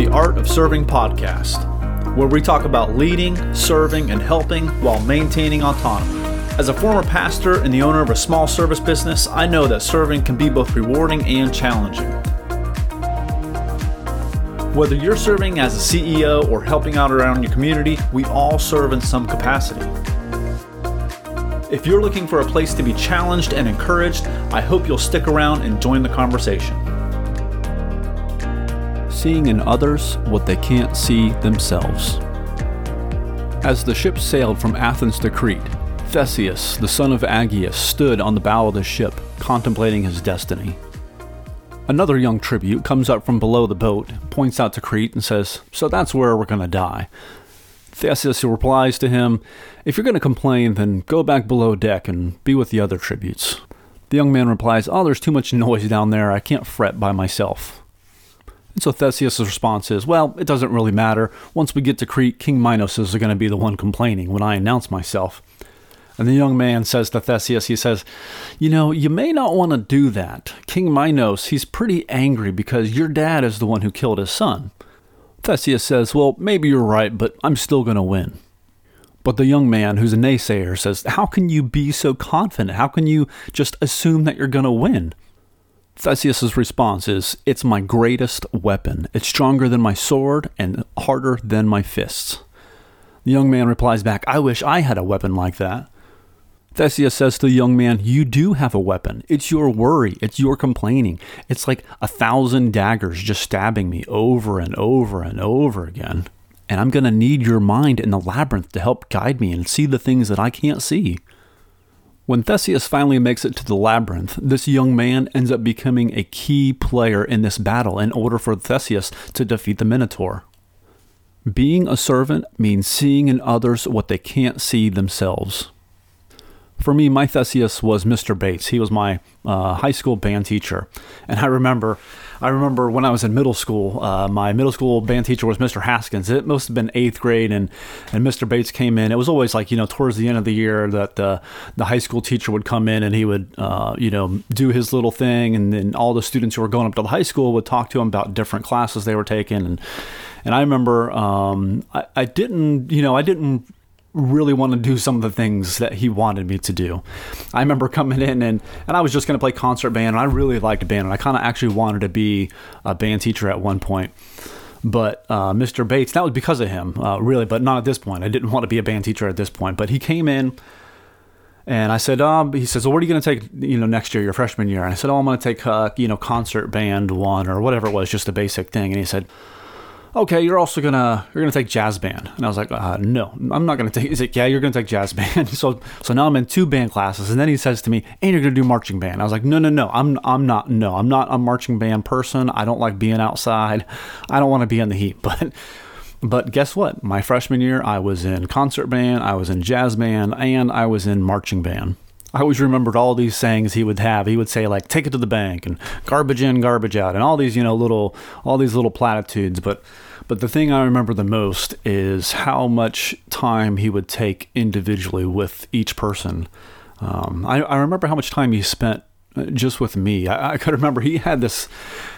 the Art of Serving podcast, where we talk about leading, serving, and helping while maintaining autonomy. As a former pastor and the owner of a small service business, I know that serving can be both rewarding and challenging. Whether you're serving as a CEO or helping out around your community, we all serve in some capacity. If you're looking for a place to be challenged and encouraged, I hope you'll stick around and join the conversation seeing in others what they can't see themselves. As the ship sailed from Athens to Crete, Theseus, the son of Aegeus, stood on the bow of the ship, contemplating his destiny. Another young tribute comes up from below the boat, points out to Crete, and says, So that's where we're going to die. Theseus replies to him, If you're going to complain, then go back below deck and be with the other tributes. The young man replies, Oh, there's too much noise down there. I can't fret by myself. And so Theseus' response is, Well, it doesn't really matter. Once we get to Crete, King Minos is going to be the one complaining when I announce myself. And the young man says to Theseus, he says, You know, you may not want to do that. King Minos, he's pretty angry because your dad is the one who killed his son. Theseus says, Well, maybe you're right, but I'm still going to win. But the young man, who's a naysayer, says, How can you be so confident? How can you just assume that you're going to win? Theseus' response is, It's my greatest weapon. It's stronger than my sword and harder than my fists. The young man replies back, I wish I had a weapon like that. Theseus says to the young man, You do have a weapon. It's your worry. It's your complaining. It's like a thousand daggers just stabbing me over and over and over again. And I'm going to need your mind in the labyrinth to help guide me and see the things that I can't see. When Theseus finally makes it to the labyrinth, this young man ends up becoming a key player in this battle in order for Theseus to defeat the Minotaur. Being a servant means seeing in others what they can't see themselves. For me, my Theseus was Mr. Bates. He was my uh, high school band teacher, and I remember I remember when I was in middle school, uh, my middle school band teacher was Mr. Haskins. It must have been eighth grade, and and Mr. Bates came in. It was always like you know towards the end of the year that the the high school teacher would come in and he would uh, you know do his little thing, and then all the students who were going up to the high school would talk to him about different classes they were taking, and and I remember um, I, I didn't you know I didn't really want to do some of the things that he wanted me to do. I remember coming in and, and I was just going to play concert band and I really liked band and I kind of actually wanted to be a band teacher at one point. But uh, Mr. Bates, that was because of him, uh, really, but not at this point. I didn't want to be a band teacher at this point. But he came in and I said, um, he says, well, what are you going to take, you know, next year, your freshman year? And I said, oh, I'm going to take, uh, you know, concert band one or whatever it was, just a basic thing. And he said, okay, you're also gonna you're gonna take jazz band, and I was like, uh, no, I'm not gonna take. He's like, yeah, you're gonna take jazz band. so so now I'm in two band classes, and then he says to me, and you're gonna do marching band. I was like, no, no, no, I'm I'm not. No, I'm not a marching band person. I don't like being outside. I don't want to be in the heat, but. But guess what? My freshman year, I was in concert band, I was in jazz band, and I was in marching band. I always remembered all these sayings he would have. He would say like "take it to the bank" and "garbage in, garbage out," and all these you know little all these little platitudes. But but the thing I remember the most is how much time he would take individually with each person. Um, I, I remember how much time he spent just with me. I, I could remember he had this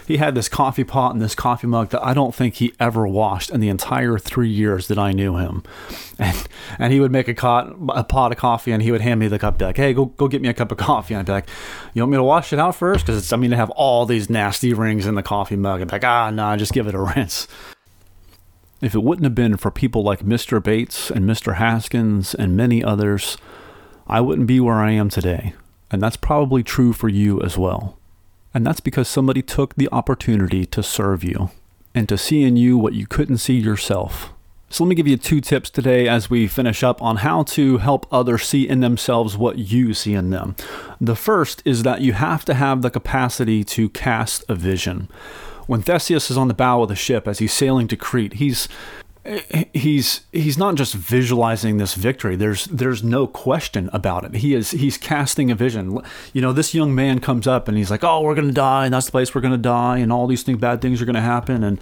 he had this coffee pot and this coffee mug that I don't think he ever washed in the entire three years that I knew him. And and he would make a, pot a pot of coffee and he would hand me the cup, be like, "Hey, go go get me a cup of coffee." And I'd be like, "You want me to wash it out first? Because I mean, to have all these nasty rings in the coffee mug." And like, "Ah, no, nah, just give it a rinse." If it wouldn't have been for people like Mr. Bates and Mr. Haskins and many others, I wouldn't be where I am today. And that's probably true for you as well. And that's because somebody took the opportunity to serve you and to see in you what you couldn't see yourself. So, let me give you two tips today as we finish up on how to help others see in themselves what you see in them. The first is that you have to have the capacity to cast a vision. When Theseus is on the bow of the ship as he's sailing to Crete, he's he's he's not just visualizing this victory. There's there's no question about it. He is he's casting a vision. You know this young man comes up and he's like oh we're going to die. And that's the place we're going to die. And all these things bad things are going to happen. And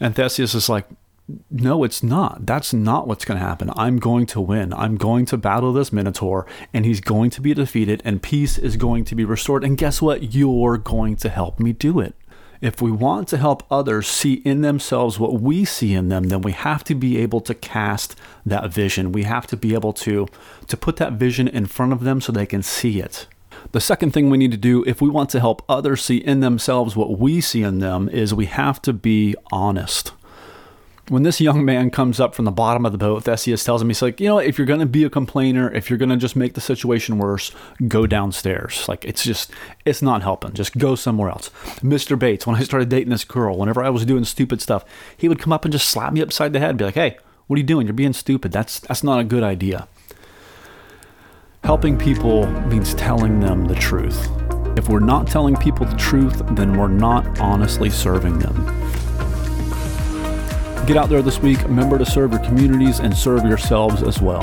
and Theseus is like no it's not. That's not what's going to happen. I'm going to win. I'm going to battle this minotaur and he's going to be defeated and peace is going to be restored. And guess what? You're going to help me do it If we want to help others see in themselves what we see in them, then we have to be able to cast that vision. We have to be able to, to put that vision in front of them so they can see it. The second thing we need to do if we want to help others see in themselves what we see in them is we have to be honest when this young man comes up from the bottom of the boat, Theseus tells him, he's like, you know, if you're going to be a complainer, if you're going to just make the situation worse, go downstairs. Like, it's just, it's not helping. Just go somewhere else. Mr. Bates, when I started dating this girl, whenever I was doing stupid stuff, he would come up and just slap me upside the head and be like, hey, what are you doing? You're being stupid. That's, that's not a good idea. Helping people means telling them the truth. If we're not telling people the truth, then we're not honestly serving them. Get out there this week, remember to serve your communities and serve yourselves as well.